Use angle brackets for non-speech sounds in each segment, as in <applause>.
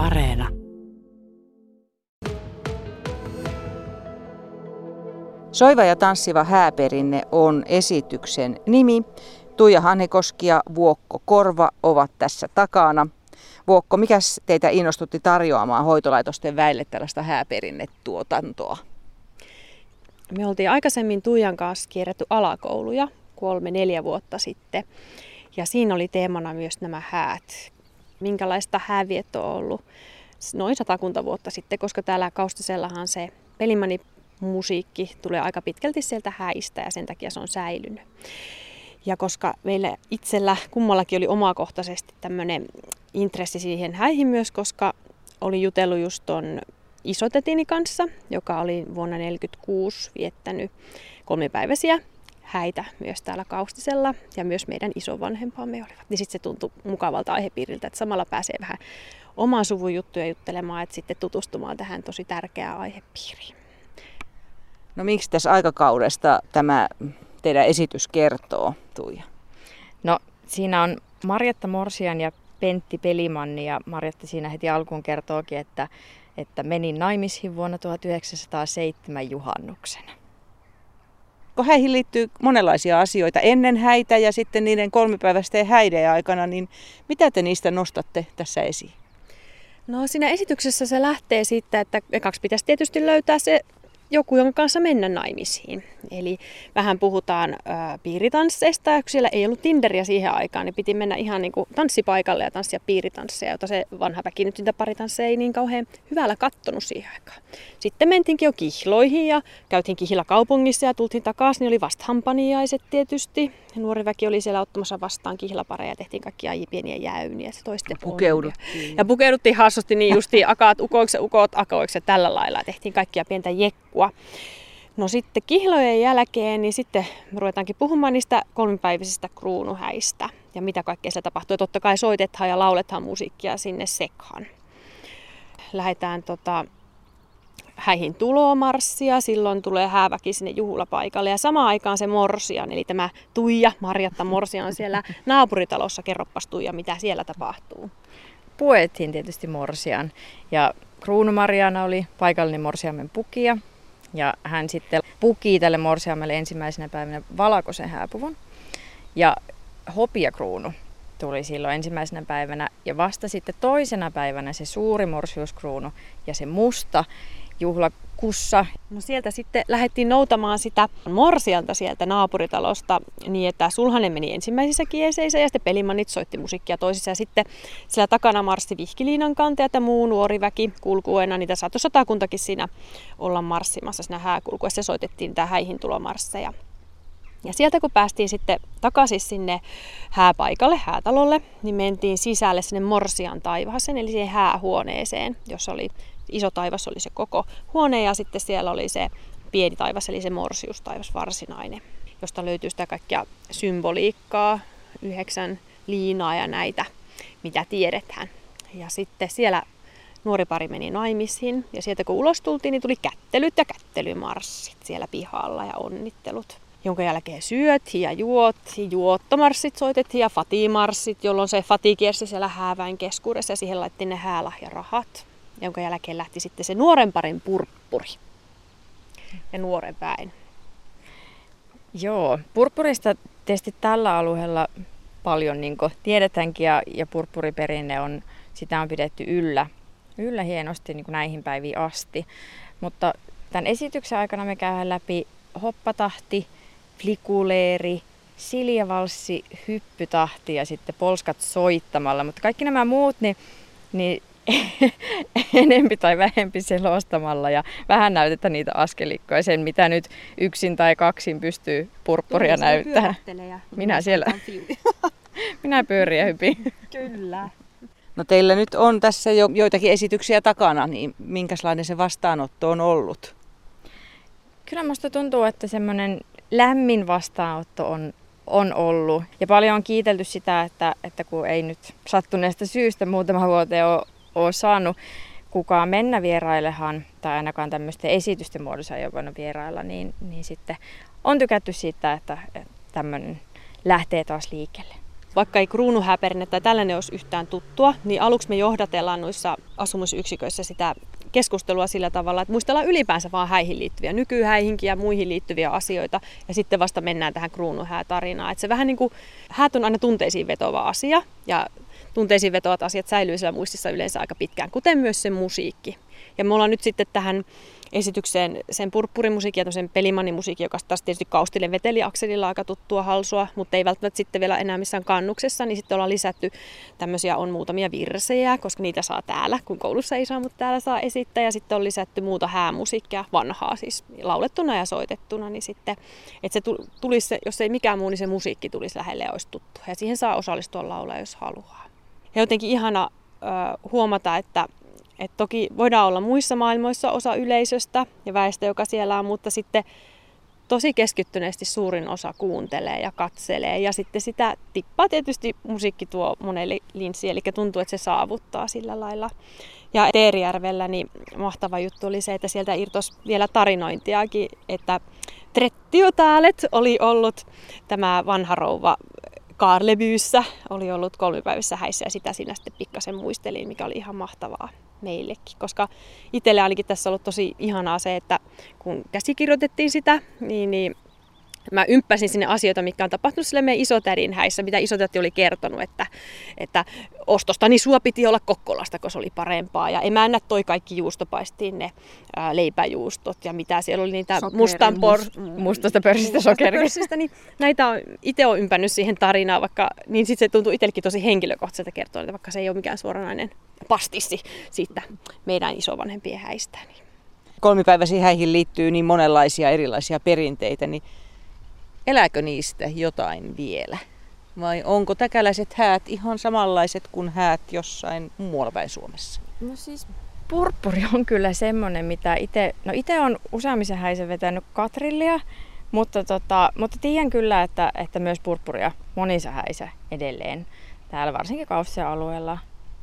Areena. Soiva ja tanssiva hääperinne on esityksen nimi. Tuija Hanhikoski ja Vuokko Korva ovat tässä takana. Vuokko, mikä teitä innostutti tarjoamaan hoitolaitosten väille tällaista hääperinnetuotantoa? Me oltiin aikaisemmin Tuijan kanssa kierretty alakouluja kolme-neljä vuotta sitten. Ja siinä oli teemana myös nämä häät. Minkälaista hääviettoa on ollut noin satakunta vuotta sitten, koska täällä Kaustisellahan se pelimani musiikki tulee aika pitkälti sieltä häistä ja sen takia se on säilynyt. Ja koska meillä itsellä kummallakin oli omakohtaisesti tämmöinen intressi siihen häihin myös, koska oli jutellut just ton isotetini kanssa, joka oli vuonna 1946 viettänyt kolmipäiväisiä häitä myös täällä Kaustisella ja myös meidän isovanhempamme olivat. Niin sitten se tuntui mukavalta aihepiiriltä, että samalla pääsee vähän oman suvun juttuja juttelemaan, että sitten tutustumaan tähän tosi tärkeään aihepiiriin. No miksi tässä aikakaudesta tämä teidän esitys kertoo, Tuija? No siinä on Marjatta Morsian ja Pentti Pelimanni ja Marjatta siinä heti alkuun kertookin, että, että menin naimisiin vuonna 1907 juhannuksena. Kun häihin liittyy monenlaisia asioita ennen häitä ja sitten niiden kolmipäiväisten häiden aikana, niin mitä te niistä nostatte tässä esiin? No siinä esityksessä se lähtee siitä, että ekaksi pitäisi tietysti löytää se joku, jonka kanssa mennä naimisiin. Eli vähän puhutaan ää, piiritansseista, kun siellä ei ollut Tinderiä siihen aikaan, niin piti mennä ihan niin kuin tanssipaikalle ja tanssia piiritansseja, jota se vanha väki nyt sitä paritansseja ei niin kauhean hyvällä kattonut siihen aikaan. Sitten mentiinkin jo kihloihin ja käytiin kihillä kaupungissa ja tultiin takaisin, niin oli vasta hampaniaiset tietysti. Nuori väki oli siellä ottamassa vastaan kihlapareja ja tehtiin kaikkia pieniä jäyniä. Se toisten pukeuduttiin. Ja pukeuduttiin hassusti niin justiin akaat ukoiksi ukot akoiksi ja tällä lailla. Tehtiin kaikkia pientä jekkua. No sitten kihlojen jälkeen, niin sitten me ruvetaankin puhumaan niistä kolmipäiväisistä kruunuhäistä ja mitä kaikkea siellä tapahtuu. Ja totta kai soitetaan ja lauletaan musiikkia sinne sekaan. Lähdetään tota, häihin tulomarssia, silloin tulee hääväki sinne juhlapaikalle ja samaan aikaan se Morsian, eli tämä Tuija, Marjatta Morsian on siellä <laughs> naapuritalossa, kerroppas Tuija, mitä siellä tapahtuu. Puettiin tietysti Morsian ja Kruunu Marjana oli paikallinen Morsiamen pukija ja hän sitten puki tälle Morsiamelle ensimmäisenä päivänä valakosen hääpuvun. Ja hopiakruunu tuli silloin ensimmäisenä päivänä. Ja vasta sitten toisena päivänä se suuri morsiuskruunu ja se musta juhlakussa. No sieltä sitten lähdettiin noutamaan sitä morsianta sieltä naapuritalosta niin, että Sulhanen meni ensimmäisissä kieseissä ja sitten pelimannit soitti musiikkia toisissa. Ja sitten siellä takana marssi Vihkiliinan kanteet ja muu nuori väki kulkuena. Niitä saattoi satakuntakin siinä olla marssimassa siinä hääkulkuessa. Se soitettiin tämä häihin tulomarsseja. Ja sieltä kun päästiin sitten takaisin sinne hääpaikalle, häätalolle, niin mentiin sisälle sinne Morsian taivaaseen, eli siihen häähuoneeseen, jossa oli iso taivas oli se koko huone ja sitten siellä oli se pieni taivas, eli se morsiustaivas varsinainen, josta löytyy sitä kaikkia symboliikkaa, yhdeksän liinaa ja näitä, mitä tiedetään. Ja sitten siellä nuori pari meni naimisiin ja sieltä kun ulos tultiin, niin tuli kättelyt ja kättelymarssit siellä pihalla ja onnittelut jonka jälkeen syötiin ja juotiin, juottomarssit soitettiin ja fatimarssit, jolloin se fati kiersi siellä hääväin keskuudessa ja siihen laitettiin ne häälahjarahat jonka jälkeen lähti sitten se nuoren parin purppuri ja nuoren väen. Joo, purppurista tietysti tällä alueella paljon niin tiedetäänkin ja, ja purppuriperinne on, sitä on pidetty yllä, yllä hienosti niin näihin päiviin asti. Mutta tämän esityksen aikana me käydään läpi hoppatahti, flikuleeri, siljavalssi, hyppytahti ja sitten polskat soittamalla. Mutta kaikki nämä muut, niin, niin <laughs> enempi tai vähempi selostamalla ja vähän näytetä niitä askelikkoja, sen mitä nyt yksin tai kaksin pystyy purppuria näyttämään. <laughs> Minä siellä, <laughs> minä pyörin ja hypin. Kyllä. No teillä nyt on tässä jo joitakin esityksiä takana, niin minkälainen se vastaanotto on ollut? Kyllä musta tuntuu, että semmoinen lämmin vastaanotto on, on ollut. Ja paljon on kiitelty sitä, että, että kun ei nyt sattuneesta syystä muutama vuoteen ole ole saanut kukaan mennä vierailehan, tai ainakaan tämmöisten esitysten muodossa ei ole voinut vierailla, niin, niin sitten on tykätty siitä, että, tämmöinen lähtee taas liikkeelle. vaikka ei kruunuhääperinne tai tällainen olisi yhtään tuttua, niin aluksi me johdatellaan noissa asumusyksiköissä sitä keskustelua sillä tavalla, että muistellaan ylipäänsä vaan häihin liittyviä, nykyhäihinkin ja muihin liittyviä asioita, ja sitten vasta mennään tähän kruunuhäätarinaan. Että se vähän niin kuin, häät on aina tunteisiin vetova asia, ja tunteisiin vetovat asiat säilyy siellä muistissa yleensä aika pitkään, kuten myös se musiikki. Ja me ollaan nyt sitten tähän esitykseen sen purppurimusiikin ja sen pelimannimusiikin, joka taas tietysti Kaustille veteliakselilla aika tuttua halsua, mutta ei välttämättä sitten vielä enää missään kannuksessa, niin sitten ollaan lisätty tämmöisiä on muutamia virsejä, koska niitä saa täällä, kun koulussa ei saa, mutta täällä saa esittää, ja sitten on lisätty muuta häämusiikkia, vanhaa siis laulettuna ja soitettuna, niin sitten, että se tulisi, jos ei mikään muu, niin se musiikki tulisi lähelle ja olisi tuttu, ja siihen saa osallistua laulaa, jos haluaa. Ja jotenkin ihana huomata, että et toki voidaan olla muissa maailmoissa osa yleisöstä ja väestö, joka siellä on, mutta sitten tosi keskittyneesti suurin osa kuuntelee ja katselee. Ja sitten sitä tippaa tietysti musiikki tuo monelle linssi, eli tuntuu, että se saavuttaa sillä lailla. Ja Teerijärvellä niin mahtava juttu oli se, että sieltä irtos vielä tarinointiakin, että Trettiotälet oli ollut tämä vanha rouva Kaarlevyyssä, oli ollut kolmipäivässä häissä ja sitä siinä sitten pikkasen muistelin, mikä oli ihan mahtavaa meillekin, koska itselle ainakin tässä ollut tosi ihanaa se, että kun käsikirjoitettiin sitä, niin, niin mä ympäsin sinne asioita, mikä on tapahtunut sille meidän isotädin häissä, mitä isotäti oli kertonut, että, että ostostani sua piti olla Kokkolasta, koska se oli parempaa. Ja emännä toi kaikki juustopaistiin ne ää, leipäjuustot ja mitä siellä oli niitä mustan por- mustasta pörssistä sokerista. Niin näitä on, itse on ympännyt siihen tarinaan, vaikka niin sitten se tuntuu itsellekin tosi henkilökohtaiselta kertoa, että vaikka se ei ole mikään suoranainen pastissi siitä meidän isovanhempien häistä. Niin. Kolmipäiväisiin häihin liittyy niin monenlaisia erilaisia perinteitä, niin elääkö niistä jotain vielä? Vai onko täkäläiset häät ihan samanlaiset kuin häät jossain muualla päin Suomessa? No siis purppuri on kyllä semmoinen, mitä itse, no itse on useammisen häisen vetänyt katrillia, mutta, tota, mutta tiedän kyllä, että, että myös purppuria monissa häissä edelleen. Täällä varsinkin Kaussia alueella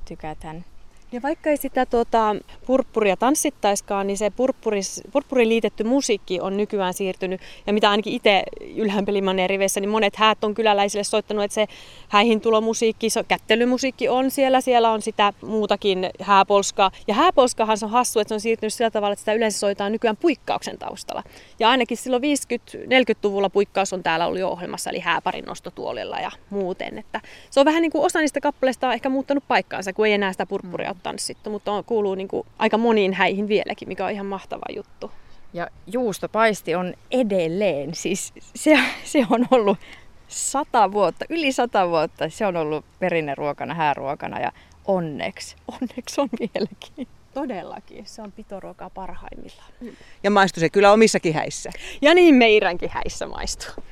tykätään. Ja vaikka ei sitä tuota, purppuria tanssittaiskaan, niin se purppuris, purppuriin liitetty musiikki on nykyään siirtynyt. Ja mitä ainakin itse ylhäänpelimaneen riveissä, niin monet häät on kyläläisille soittanut, että se häihin tulomusiikki, se kättelymusiikki on siellä. Siellä on sitä muutakin hääpolskaa. Ja hääpolskahan se on hassu, että se on siirtynyt sillä tavalla, että sitä yleensä soitaan nykyään puikkauksen taustalla. Ja ainakin silloin 50-40-luvulla puikkaus on täällä ollut jo ohjelmassa, eli hääparin nostotuolilla ja muuten. Että se on vähän niin kuin osa niistä kappaleista on ehkä muuttanut paikkaansa, kun ei enää sitä purppuria ole tanssittu, mutta on, kuuluu niin kuin aika moniin häihin vieläkin, mikä on ihan mahtava juttu. Ja juustopaisti on edelleen, siis se, se on ollut sata vuotta, yli sata vuotta, se on ollut perinneruokana, hääruokana ja onneksi, onneksi on vieläkin. Todellakin, se on pitoruokaa parhaimmillaan. Ja maistuu se kyllä omissakin häissä. Ja niin meidänkin häissä maistuu.